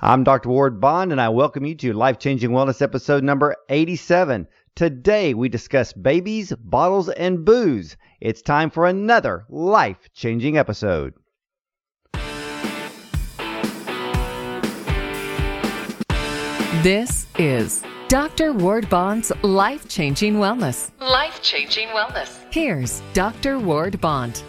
I'm Dr. Ward Bond, and I welcome you to Life Changing Wellness episode number 87. Today we discuss babies, bottles, and booze. It's time for another life changing episode. This is Dr. Ward Bond's Life Changing Wellness. Life Changing Wellness. Here's Dr. Ward Bond.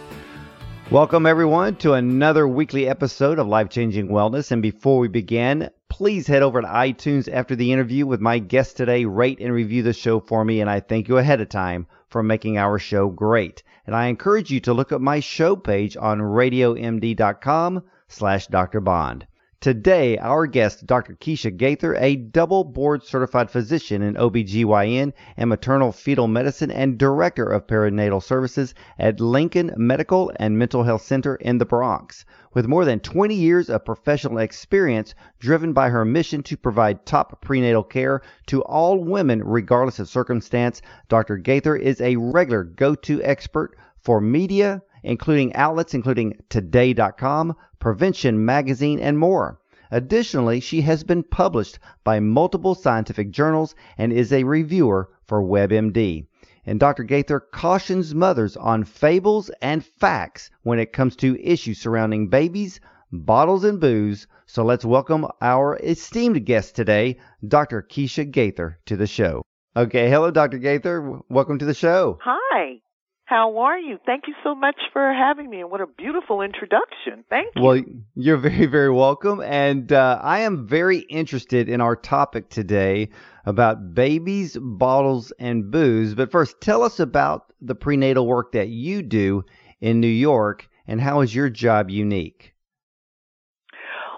Welcome, everyone, to another weekly episode of Life Changing Wellness. And before we begin, please head over to iTunes after the interview with my guest today. Rate and review the show for me, and I thank you ahead of time for making our show great. And I encourage you to look at my show page on radiomd.com slash Dr. Bond. Today, our guest, Dr. Kecia Gaither, a double board certified physician in OBGYN and maternal fetal medicine and director of perinatal services at Lincoln Medical and Mental Health Center in the Bronx. With more than 20 years of professional experience driven by her mission to provide top prenatal care to all women regardless of circumstance, Dr. Gaither is a regular go to expert for media, including outlets including Today.com, Prevention Magazine, and more. Additionally, she has been published by multiple scientific journals and is a reviewer for WebMD. And Dr. Gaither cautions mothers on fables and facts when it comes to issues surrounding babies, bottles, and booze. So let's welcome our esteemed guest today, Dr. Kecia Gaither, to the show. Okay, hello, Dr. Gaither. Welcome to the show. Hi. How are you? Thank you so much for having me, and what a beautiful introduction. Thank you. Well, you're very, very welcome. And uh, I am very interested in our topic today about babies, bottles, and booze. But first, tell us about the prenatal work that you do in New York, and how is your job unique?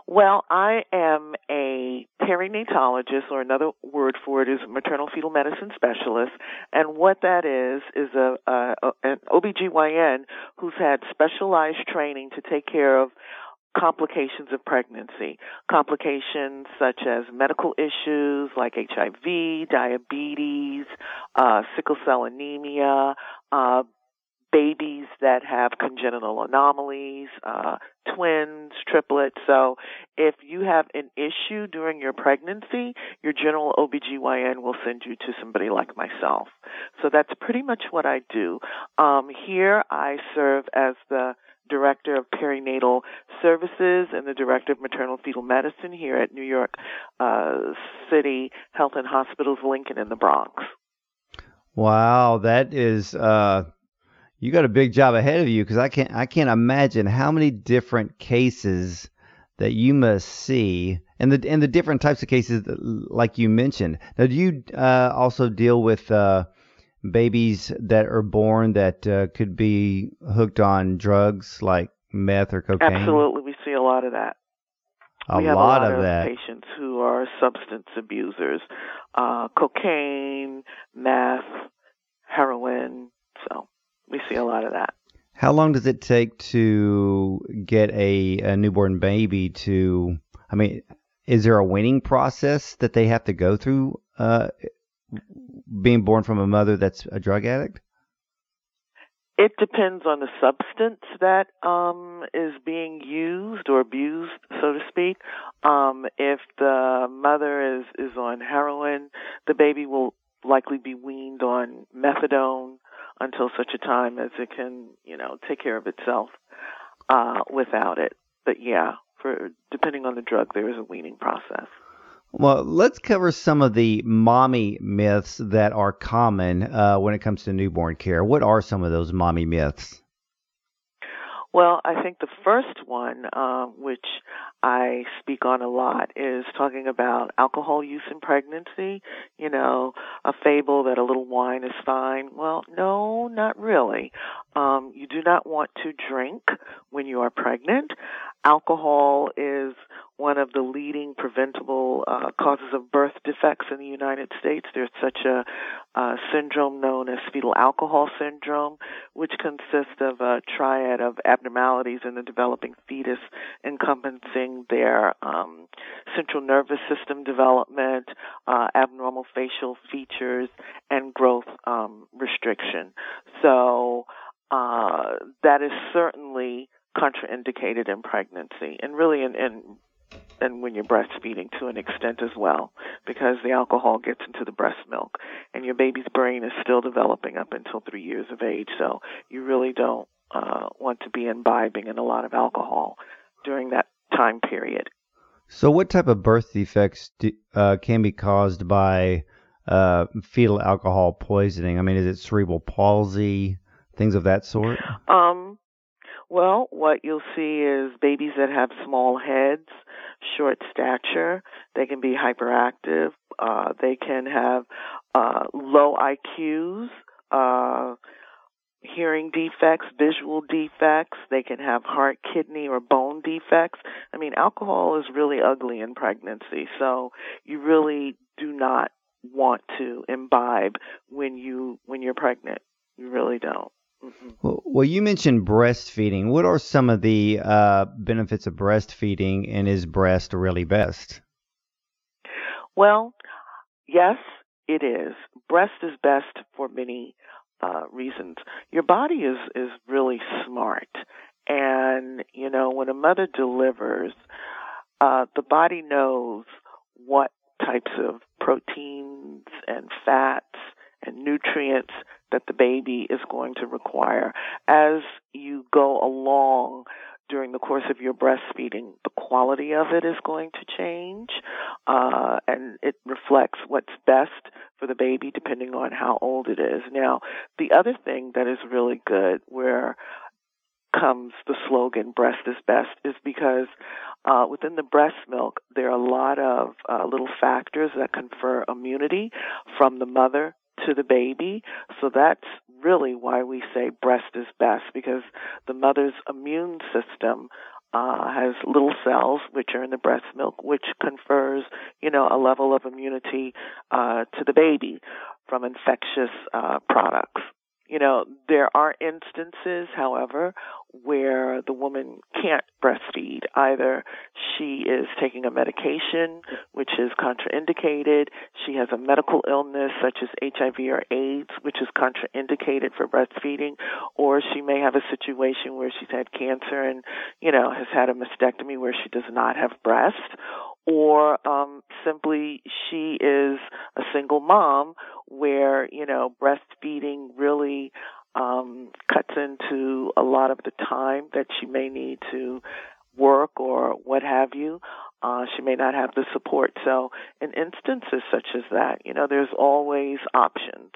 Well, I am a perinatologist, or another word for it is maternal fetal medicine specialist. And what that is, is a, a, an OBGYN who's had specialized training to take care of complications of pregnancy. Complications such as medical issues like HIV, diabetes, uh, sickle cell anemia, uh, babies that have congenital anomalies, uh, twins, triplets. So if you have an issue during your pregnancy, your general OBGYN will send you to somebody like myself. So that's pretty much what I do. Um, here I serve as the Director of Perinatal Services and the Director of Maternal Fetal Medicine here at New York uh, City Health and Hospitals Lincoln in the Bronx. Wow, that is uh, you got a big job ahead of you because I can't I can't imagine how many different cases that you must see and the and the different types of cases that, like you mentioned. Now, do you uh, also deal with uh, babies that are born that uh, could be hooked on drugs like meth or cocaine? Absolutely, we see a lot of that. A we have lot, a lot of, that. patients who are substance abusers, uh, cocaine, meth, heroin. So we see a lot of that. How long does it take to get a, a newborn baby to? I mean, is there a weaning process that they have to go through? Uh, being born from a mother that's a drug addict. It depends on the substance that um, is being used or abused, so to speak. Um, if the mother is is on heroin, the baby will likely be weaned on methadone until such a time as it can, you know, take care of itself uh, without it. But yeah, for depending on the drug, there is a weaning process. Well, let's cover some of the mommy myths that are common uh, when it comes to newborn care. What are some of those mommy myths? Well, I think the first one, uh, which I speak on a lot, is talking about alcohol use in pregnancy. You know, a fable that a little wine is fine. Well, no, not really. Um, you do not want to drink when you are pregnant. Alcohol is one of the leading preventable uh, causes of birth defects in the United States. There's such a uh, syndrome known as fetal alcohol syndrome, which consists of a triad of abnormalities in the developing fetus encompassing their um, central nervous system development, uh, abnormal facial features, and growth um, restriction. So uh, that is certainly contraindicated in pregnancy and really in, in and when you're breastfeeding to an extent as well, because the alcohol gets into the breast milk, and your baby's brain is still developing up until three years of age. So you really don't uh, want to be imbibing in a lot of alcohol during that time period. So, what type of birth defects do, uh, can be caused by uh, fetal alcohol poisoning? I mean, is it cerebral palsy, things of that sort? Um, well, what you'll see is babies that have small heads, short stature. They can be hyperactive. Uh, they can have uh, low IQs, uh, hearing defects, visual defects. They can have heart, kidney, or bone defects. I mean, alcohol is really ugly in pregnancy, so you really do not want to imbibe when you when you're pregnant. You really don't. Mm-hmm. Well, well, you mentioned breastfeeding. What are some of the uh, benefits of breastfeeding, and is breast really best? Well, yes, it is. Breast is best for many uh, reasons. Your body is is really smart, and you know when a mother delivers, uh, the body knows what types of proteins and fats and nutrients that the baby is going to require. As you go along during the course of your breastfeeding, the quality of it is going to change, uh, and it reflects what's best for the baby depending on how old it is. Now, the other thing that is really good where comes the slogan breast is best is because uh, within the breast milk there are a lot of uh, little factors that confer immunity from the mother to the baby. So that's really why we say breast is best because the mother's immune system uh, has little cells which are in the breast milk, which confers, you know, a level of immunity uh, to the baby from infectious uh, products. You know, there are instances, however, where the woman can't breastfeed. Either she is taking a medication which is contraindicated, she has a medical illness such as HIV or AIDS which is contraindicated for breastfeeding, or she may have a situation where she's had cancer and, you know, has had a mastectomy where she does not have breast, or um, simply she is a single mom where you know breastfeeding really um, cuts into a lot of the time that she may need to work or what have you. Uh, she may not have the support. So, in instances such as that, you know, there's always options.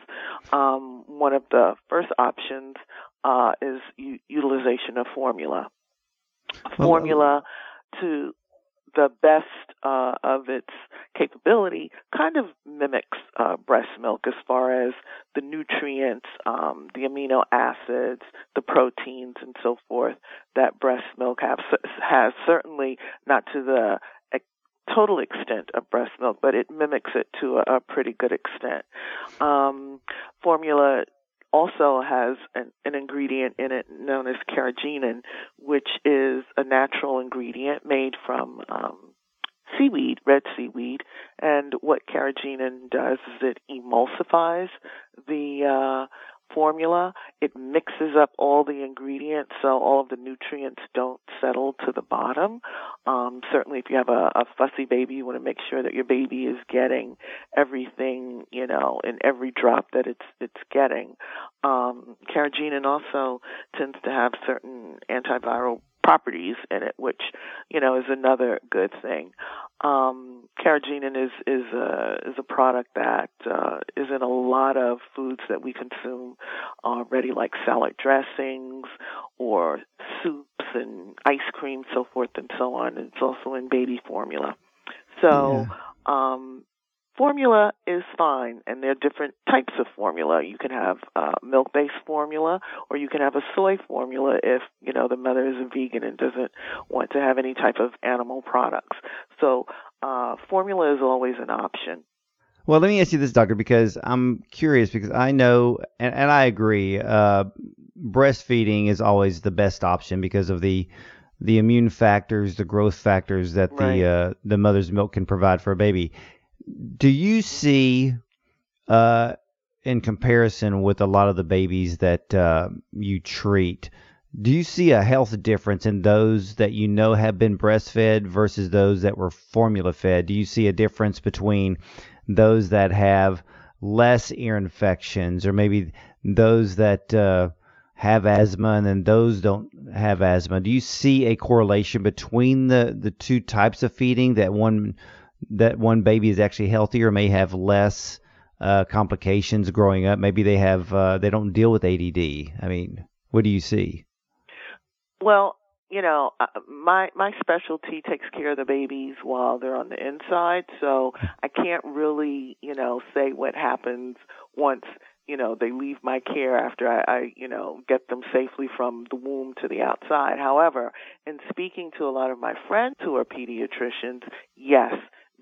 Um, one of the first options uh, is u- utilization of formula. Formula to the best uh, of its capability kind of mimics uh, breast milk as far as the nutrients, um, the amino acids, the proteins, and so forth that breast milk have, has. Certainly not to the total extent of breast milk, but it mimics it to a, a pretty good extent. Um, formula also has an, an, ingredient in it known as carrageenan, which is a natural ingredient made from um, seaweed, red seaweed. And what carrageenan does is it emulsifies the uh, formula. It mixes up all the ingredients so all of the nutrients don't settle to the bottom. Um, certainly, if you have a, a fussy baby, you want to make sure that your baby is getting everything, you know, in every drop that it's it's getting. Um, carrageenan also tends to have certain antiviral properties in it, which you know is another good thing. Um, carrageenan is is a is a product that uh, is in a lot of foods that we consume already, like salad dressings or soups and ice cream, so forth and so on. It's also in baby formula. So yeah. um, Formula is fine, and there are different types of formula. You can have uh, milk-based formula, or you can have a soy formula if you know the mother is a vegan and doesn't want to have any type of animal products. So, uh, formula is always an option. Well, let me ask you this, doctor, because I'm curious because I know, and, and I agree, uh, breastfeeding is always the best option because of the the immune factors, the growth factors that right. the uh, the mother's milk can provide for a baby do you see, uh, in comparison with a lot of the babies that uh, you treat, do you see a health difference in those that you know have been breastfed versus those that were formula fed? Do you see a difference between those that have less ear infections or maybe those that uh, have asthma and then those don't have asthma? Do you see a correlation between the, the two types of feeding that one that one baby is actually healthier, may have less uh, complications growing up? Maybe they have uh, they don't deal with ADD. I mean, what do you see? Well, you know, uh, my my specialty takes care of the babies while they're on the inside, so I can't really, you know, say what happens once you know they leave my care after I, I you know get them safely from the womb to the outside. However, in speaking to a lot of my friends who are pediatricians, yes,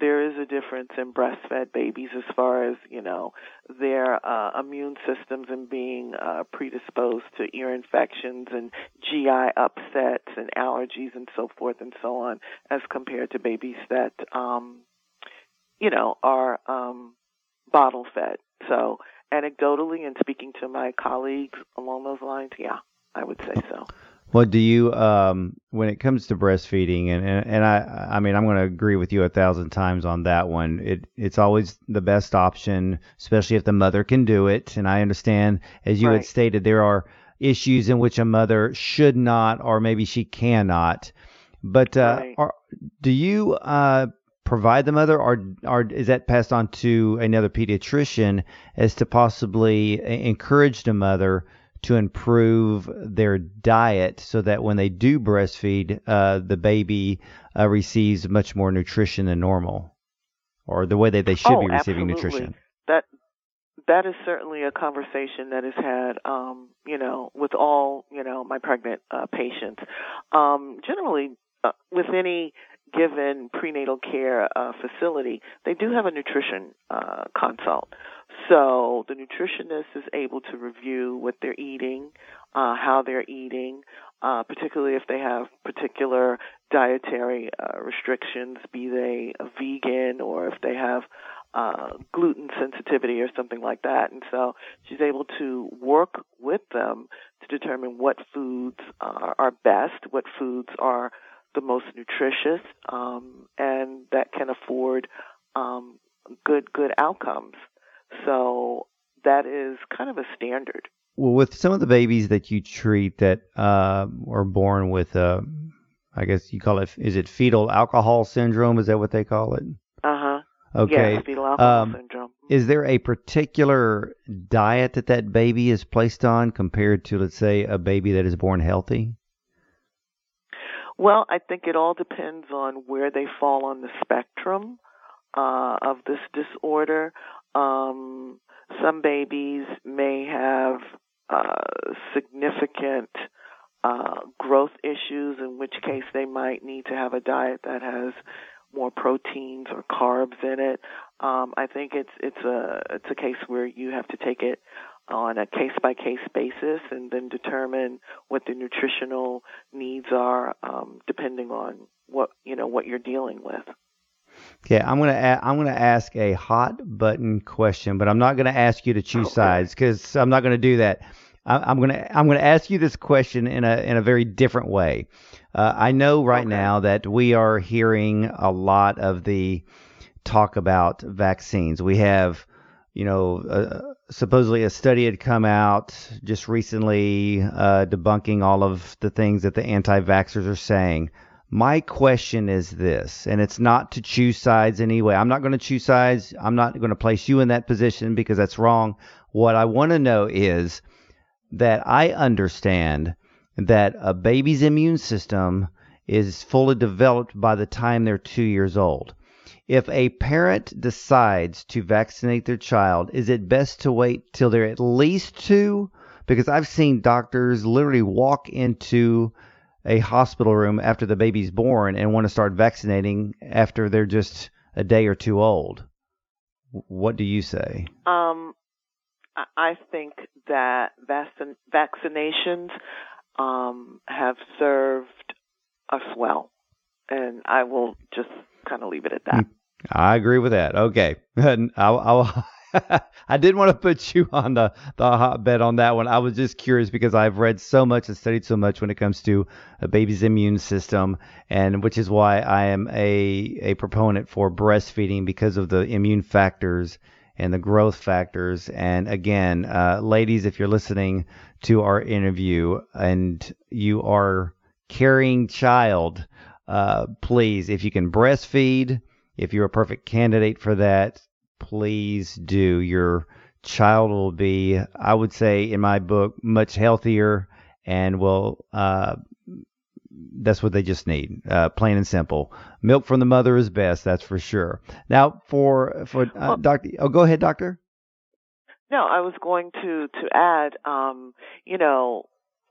there is a difference in breastfed babies as far as you know their uh, immune systems and being uh, predisposed to ear infections and GI upsets and allergies and so forth and so on, as compared to babies that um, you know are um, bottle fed. So anecdotally and speaking to my colleagues along those lines, yeah, I would say so. Well, do you, um, when it comes to breastfeeding, and, and, and I, I mean, I'm going to agree with you a thousand times on that one. It, it's always the best option, especially if the mother can do it. And I understand, as you right. had stated, there are issues in which a mother should not, or maybe she cannot. But uh, right. are, do you uh, provide the mother, or, or is that passed on to another pediatrician as to possibly encourage the mother? To improve their diet so that when they do breastfeed, uh, the baby uh, receives much more nutrition than normal, or the way that they should oh, be receiving absolutely. nutrition. That that is certainly a conversation that is had, um, you know, with all you know my pregnant uh, patients. Um, generally, uh, with any given prenatal care uh, facility, they do have a nutrition uh, consult. So the nutritionist is able to review what they're eating, uh, how they're eating, uh, particularly if they have particular dietary uh, restrictions, be they a vegan or if they have uh, gluten sensitivity or something like that. And so she's able to work with them to determine what foods uh, are best, what foods are the most nutritious, um, and that can afford um, good good outcomes. So that is kind of a standard. Well, with some of the babies that you treat that uh, are born with, uh, I guess you call it, is it fetal alcohol syndrome? Is that what they call it? Uh huh. Okay. Yes, fetal alcohol Um, syndrome. Is there a particular diet that that baby is placed on compared to, let's say, a baby that is born healthy? Well, I think it all depends on where they fall on the spectrum uh, of this disorder. Um, some babies may have uh, significant uh, growth issues, in which case they might need to have a diet that has more proteins or carbs in it. Um, I think it's it's a it's a case where you have to take it on a case by case basis and then determine what the nutritional needs are um, depending on what you know what you're dealing with. Okay, I'm gonna a- I'm gonna ask a hot button question, but I'm not gonna ask you to choose Okay. sides because I'm not gonna do that. I, I'm gonna I'm gonna ask you this question in a in a very different way. Uh, I know right Okay. now that we are hearing a lot of the talk about vaccines. We have, you know, uh, supposedly a study had come out just recently uh, debunking all of the things that the anti-vaxxers are saying. My question is this, and it's not to choose sides anyway. I'm not going to choose sides. I'm not going to place you in that position because that's wrong. What I want to know is that I understand that a baby's immune system is fully developed by the time they're two years old. If a parent decides to vaccinate their child, is it best to wait till they're at least two? Because I've seen doctors literally walk into a hospital room after the baby's born and want to start vaccinating after they're just a day or two old. What do you say? Um, I- think that vaccin- vaccinations um, have served us well, and I will just kind of leave it at that. I agree with that. Okay, I'll, I'll I didn't want to put you on the, the hotbed on that one. I was just curious because I've read so much and studied so much when it comes to a baby's immune system, and which is why I am a, a proponent for breastfeeding because of the immune factors and the growth factors. And again, uh, ladies, if you're listening to our interview and you are carrying child, uh, please, if you can breastfeed, if you're a perfect candidate for that, please do. Your child will be, I would say, in my book, much healthier and will. Uh, that's what they just need, uh, plain and simple. Milk from the mother is best, that's for sure. Now, for for uh, well, doctor, oh, go ahead, doctor. No, I was going to to add, um, you know,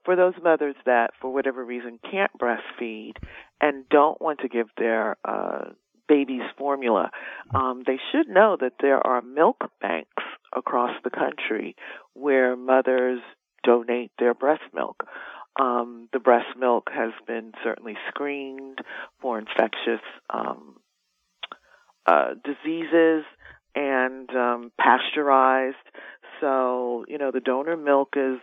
for those mothers that, for whatever reason, can't breastfeed and don't want to give their uh, baby's formula, um, they should know that there are milk banks across the country where mothers donate their breast milk. Um, the breast milk has been certainly screened for infectious um, uh, diseases and um, pasteurized. So, you know, the donor milk is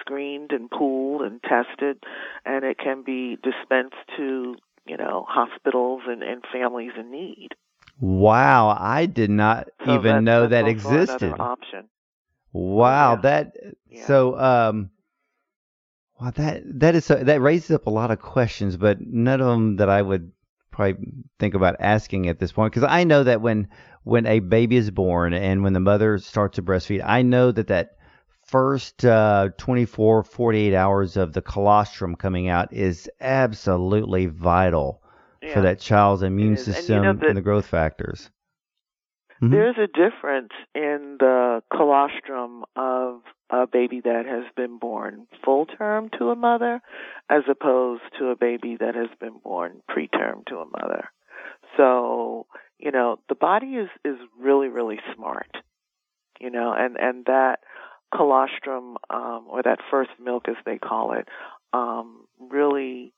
screened and pooled and tested, and it can be dispensed to you know, hospitals and, and families in need. Wow, I did not so even know that existed. Option. Wow, yeah. that yeah. so um wow that that is so, that raises up a lot of questions, but none of them that I would probably think about asking at this point because I know that when when a baby is born and when the mother starts to breastfeed, I know that that first uh, 24, 48 hours of the colostrum coming out is absolutely vital yeah. for that child's immune system and, you know, the, and, the growth factors. Mm-hmm. There's a difference in the colostrum of a baby that has been born full term to a mother as opposed to a baby that has been born preterm to a mother. So, you know, the body is, is really, really smart. You know, and, and that colostrum, um, or that first milk as they call it, um, really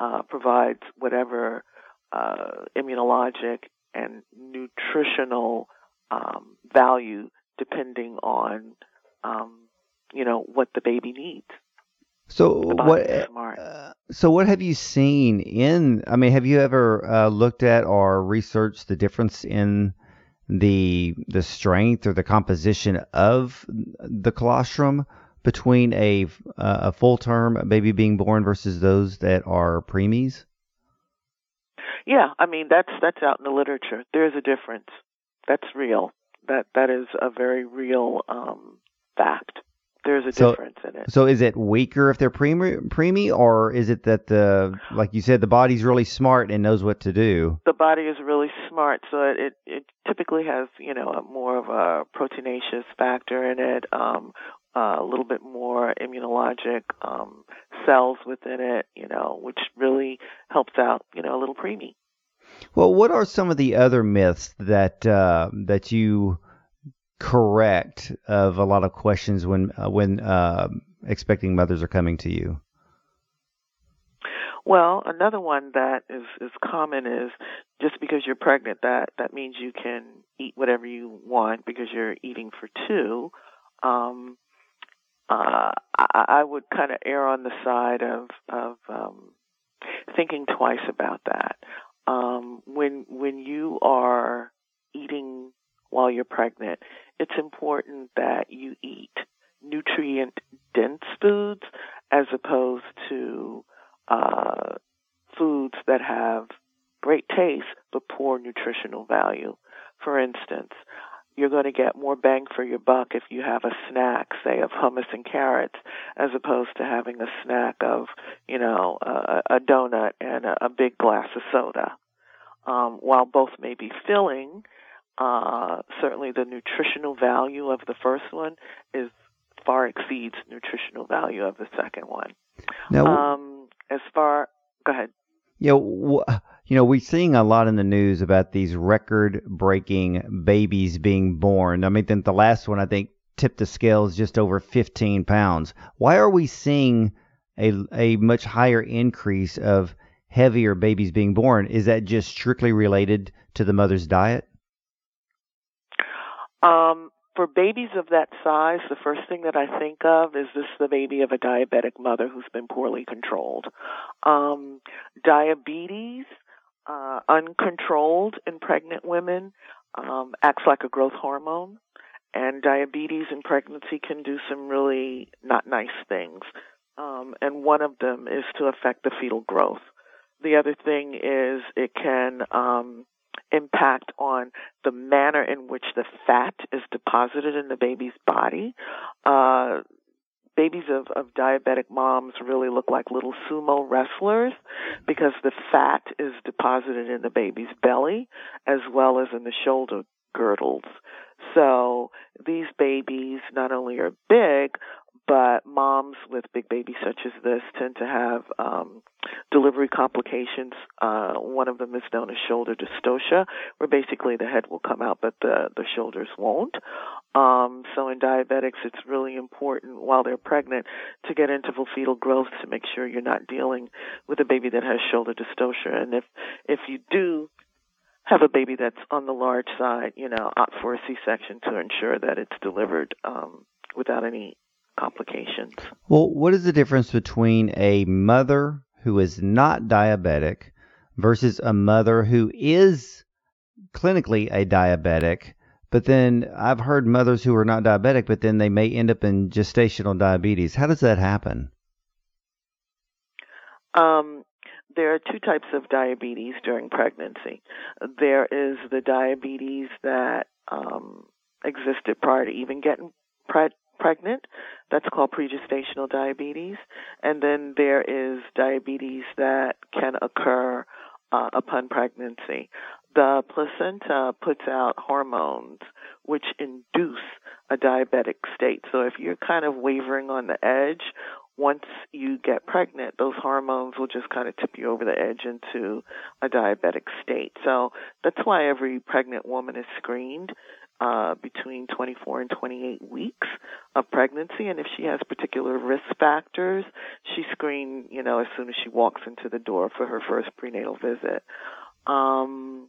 uh, provides whatever uh, immunologic and nutritional um, value depending on um, you know what the baby needs. So what? Uh, so what have you seen in? I mean, have you ever uh, looked at or researched the difference in the the strength or the composition of the colostrum between a a full term baby being born versus those that are preemies? Yeah, I mean that's that's out in the literature. There's a difference. That's real. That that is a very real um, fact. There's a so, difference in it. So is it weaker if they're preemie, preemie, or is it that the like you said the body's really smart and knows what to do? The body is really smart, so it it, it typically has you know a more of a proteinaceous factor in it, um, uh, a little bit more immunologic um, cells within it, you know, which really helps out you know a little preemie. Well, what are some of the other myths that uh, that you correct of a lot of questions when uh, when uh, expecting mothers are coming to you? Well, another one that is is common is just because you're pregnant that that means you can eat whatever you want because you're eating for two. Um, uh, I, I would kind of err on the side of of um, thinking twice about that. Um, when when you are eating while you're pregnant, it's important that you eat nutrient dense foods as opposed to uh, foods that have great taste but poor nutritional value. For instance, you're going to get more bang for your buck if you have a snack, say, of hummus and carrots, as opposed to having a snack of, you know, a, a donut and a, a big glass of soda. Um, while both may be filling, uh, certainly the nutritional value of the first one is far exceeds nutritional value of the second one. Now, um, as far, go ahead. You know, you know, we're seeing a lot in the news about these record-breaking babies being born. I mean, then the last one I think tipped the scales just over 15 pounds. Why are we seeing a a much higher increase of heavier babies being born? Is that just strictly related to the mother's diet? Um, for babies of that size, the first thing that I think of is this the baby of a diabetic mother who's been poorly controlled. Um, diabetes, uh, uncontrolled in pregnant women, um, acts like a growth hormone, and diabetes in pregnancy can do some really not nice things. Um, and one of them is to affect the fetal growth. The other thing is it can um, impact on the manner in which the fat is deposited in the baby's body. Uh, babies of, of diabetic moms really look like little sumo wrestlers because the fat is deposited in the baby's belly as well as in the shoulder girdles. So these babies not only are big, but moms with big babies such as this tend to have um, delivery complications. Uh, one of them is known as shoulder dystocia, where basically the head will come out, but the the shoulders won't. Um, so in diabetics, it's really important while they're pregnant to get interval fetal growth to make sure you're not dealing with a baby that has shoulder dystocia. And if if you do have a baby that's on the large side, you know, opt for a C-section to ensure that it's delivered um, without any complications. Well, what is the difference between a mother who is not diabetic versus a mother who is clinically a diabetic? But then I've heard mothers who are not diabetic, but then they may end up in gestational diabetes. How does that happen? Um, there are two types of diabetes during pregnancy. There is the diabetes that um, existed prior to even getting pre- pregnant. That's called pregestational diabetes. And then there is diabetes that can occur uh, upon pregnancy. The placenta puts out hormones which induce a diabetic state. So if you're kind of wavering on the edge, once you get pregnant, those hormones will just kind of tip you over the edge into a diabetic state. So that's why every pregnant woman is screened uh, between 24 and 28 weeks of pregnancy, and if she has particular risk factors, she's screened, you know, as soon as she walks into the door for her first prenatal visit. Um,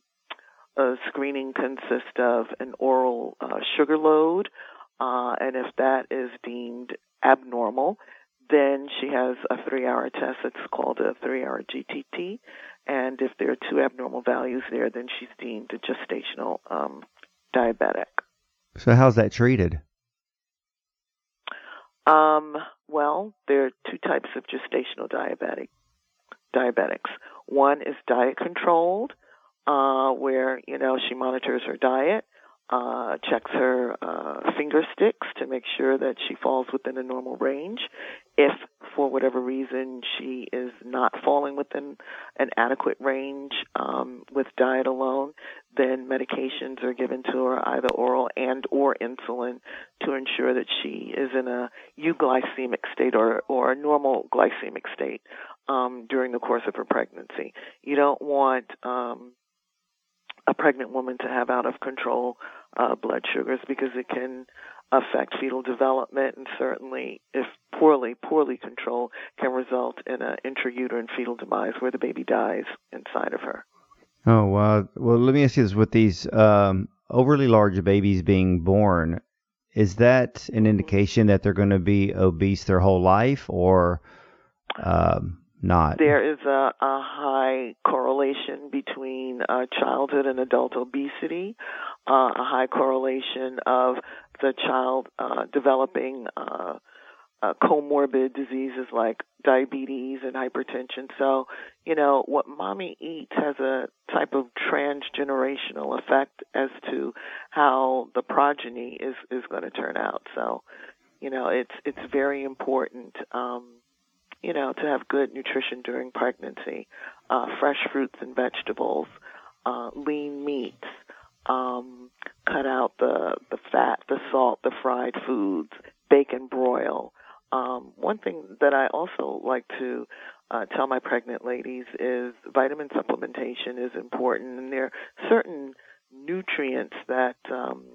a screening consists of an oral uh, sugar load, uh, and if that is deemed abnormal, then she has a three-hour test that's called a three-hour GTT, and if there are two abnormal values there, then she's deemed a gestational um, diabetic. So how's that treated? Um, well, there are two types of gestational diabetic diabetics. One is diet controlled, uh, where you know she monitors her diet, uh, checks her uh, finger sticks to make sure that she falls within a normal range. If for whatever reason she is not falling within an adequate range um, with diet alone, then medications are given to her, either oral and or insulin, to ensure that she is in a euglycemic state or or a normal glycemic state um, during the course of her pregnancy. You don't want um, a pregnant woman to have out of control uh, blood sugars because it can affect fetal development and certainly if poorly poorly controlled can result in an intrauterine fetal demise where the baby dies inside of her. Oh wow! Well, let me ask you this: with these um, overly large babies being born, is that an indication that they're going to be obese their whole life, or um, not? There is a, a high correlation between uh, childhood and adult obesity, uh, a high correlation of the child uh, developing uh, uh, comorbid diseases like diabetes and hypertension. So, you know, what mommy eats has a type of transgenerational effect as to how the progeny is is going to turn out. So, you know, it's it's very important. Um, you know, to have good nutrition during pregnancy, uh, fresh fruits and vegetables, uh, lean meats, um, cut out the, the fat, the salt, the fried foods, bake and broil. Um, one thing that I also like to uh, tell my pregnant ladies is vitamin supplementation is important, and there are certain nutrients that um,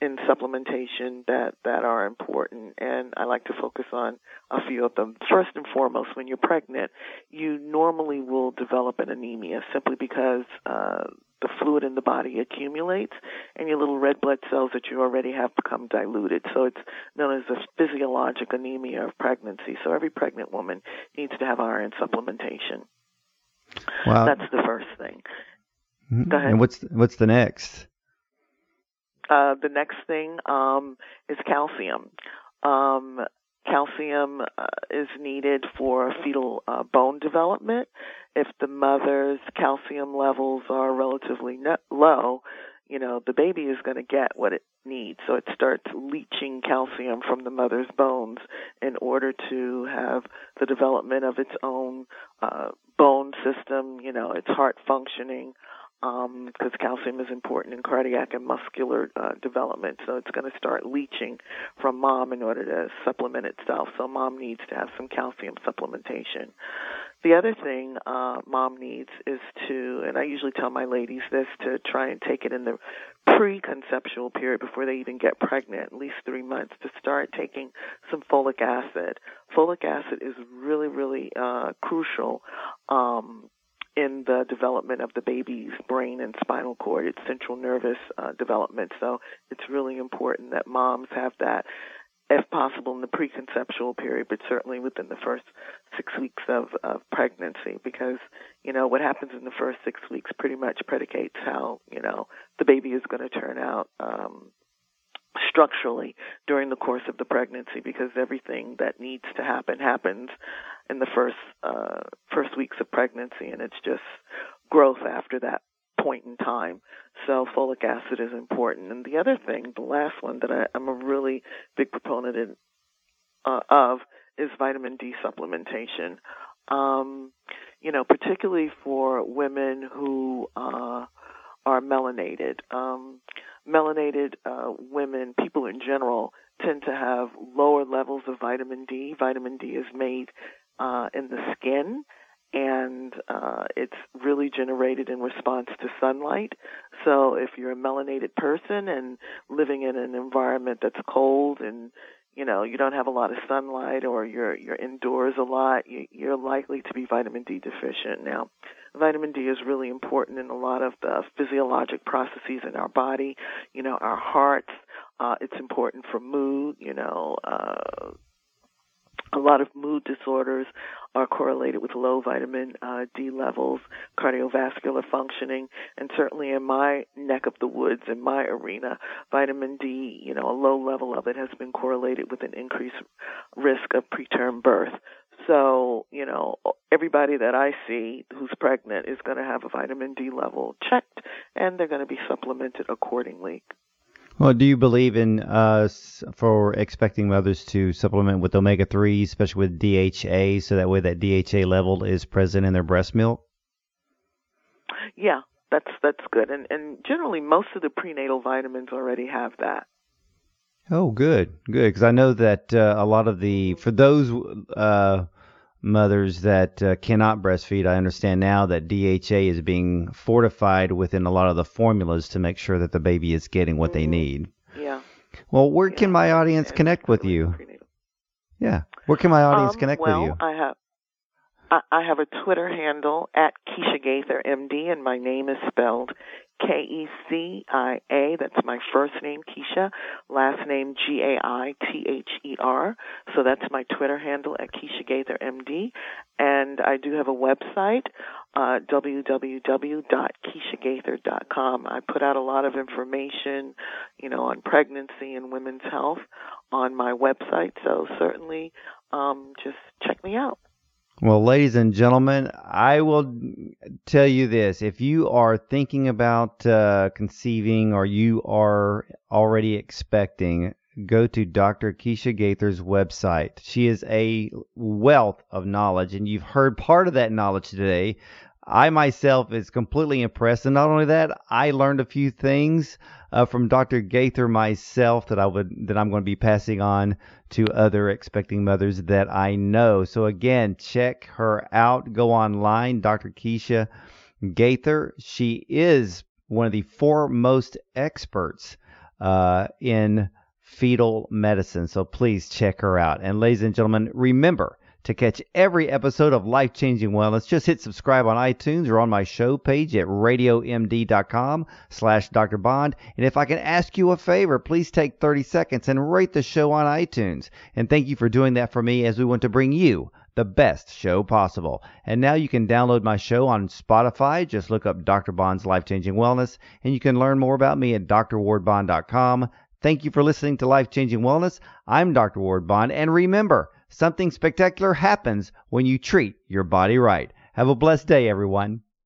in supplementation that that are important and I like to focus on a few of them. First and foremost, when you're pregnant, you normally will develop an anemia simply because uh the fluid in the body accumulates, and your little red blood cells that you already have become diluted. So it's known as the physiologic anemia of pregnancy. So every pregnant woman needs to have iron supplementation. Wow. That's the first thing. Mm-hmm. Go ahead. And what's what's the next? Uh, the next thing um, is calcium. Um, calcium uh, is needed for fetal uh, bone development. If the mother's calcium levels are relatively ne- low, you know, the baby is going to get what it needs. So it starts leaching calcium from the mother's bones in order to have the development of its own uh, bone system, you know, its heart functioning, because um, calcium is important in cardiac and muscular uh, development. So it's going to start leaching from mom in order to supplement itself. So mom needs to have some calcium supplementation. The other thing uh, mom needs is to, and I usually tell my ladies this, to try and take it in the pre-conceptual period before they even get pregnant, at least three months, to start taking some folic acid. Folic acid is really, really uh, crucial um, in the development of the baby's brain and spinal cord, its central nervous uh, development. So it's really important that moms have that, if possible, in the preconceptual period, but certainly within the first six weeks of, of pregnancy, because you know what happens in the first six weeks pretty much predicates how you know the baby is going to turn out. Um, structurally during the course of the pregnancy because everything that needs to happen happens in the first uh, first weeks of pregnancy, and it's just growth after that point in time. So folic acid is important. And the other thing, the last one that I, am a really big proponent in, uh, of, is vitamin D supplementation. Um, you know, particularly for women who uh, are melanated. Um, melanated uh, women, people in general, tend to have lower levels of vitamin D. Vitamin D is made uh, in the skin, and uh, it's really generated in response to sunlight. So if you're a melanated person and living in an environment that's cold and you know you don't have a lot of sunlight or you're you're indoors a lot, you, you're likely to be vitamin D deficient. Now, vitamin D is really important in a lot of the physiologic processes in our body. You know, our hearts. Uh, it's important for mood. You know, uh, a lot of mood disorders are correlated with low vitamin uh, D levels, cardiovascular functioning, and certainly in my neck of the woods, in my arena, vitamin D, you know, a low level of it has been correlated with an increased risk of preterm birth. So, you know, everybody that I see who's pregnant is going to have a vitamin D level checked and they're going to be supplemented accordingly. Well, do you believe in uh, for expecting mothers to supplement with omega 3, especially with DHA, so that way that DHA level is present in their breast milk? Yeah, that's that's good, and and generally most of the prenatal vitamins already have that. Oh, good, good, because I know that uh, a lot of the for those uh, mothers that uh, cannot breastfeed, I understand now that DHA is being fortified within a lot of the formulas to make sure that the baby is getting what mm-hmm. they need. Yeah. Well, where yeah. can my audience yeah, connect with you? Yeah. Where can my audience um, connect well, with you? I have I have a Twitter handle at Kecia Gaither MD, and my name is spelled K E C I A. That's my first name, Kecia. Last name G A I T H E R. So that's my Twitter handle at Kecia Gaither MD. And I do have a website, uh, www.keciagaither.com. I put out a lot of information, you know, on pregnancy and women's health on my website. So certainly, um, just check me out. Well, ladies and gentlemen, I will tell you this. If you are thinking about uh, conceiving or you are already expecting, go to Dr. Kecia Gaither's website. She is a wealth of knowledge, and you've heard part of that knowledge today. I myself is completely impressed, and not only that, I learned a few things uh, from Dr. Gaither myself that I would that I'm going to be passing on to other expecting mothers that I know. So again, check her out. Go online, Dr. Kecia Gaither. She is one of the foremost experts uh, in fetal medicine. So please check her out. And ladies and gentlemen, remember To catch every episode of Life Changing Wellness, just hit subscribe on iTunes or on my show page at radiomd.com slash Dr. Bond. And if I can ask you a favor, please take 30 seconds and rate the show on iTunes. And thank you for doing that for me as we want to bring you the best show possible. And now you can download my show on Spotify. Just look up Dr. Bond's Life Changing Wellness, and you can learn more about me at drwardbond.com. Thank you for listening to Life Changing Wellness. I'm Dr. Ward Bond, and remember, Something spectacular happens when you treat your body right. Have a blessed day, everyone.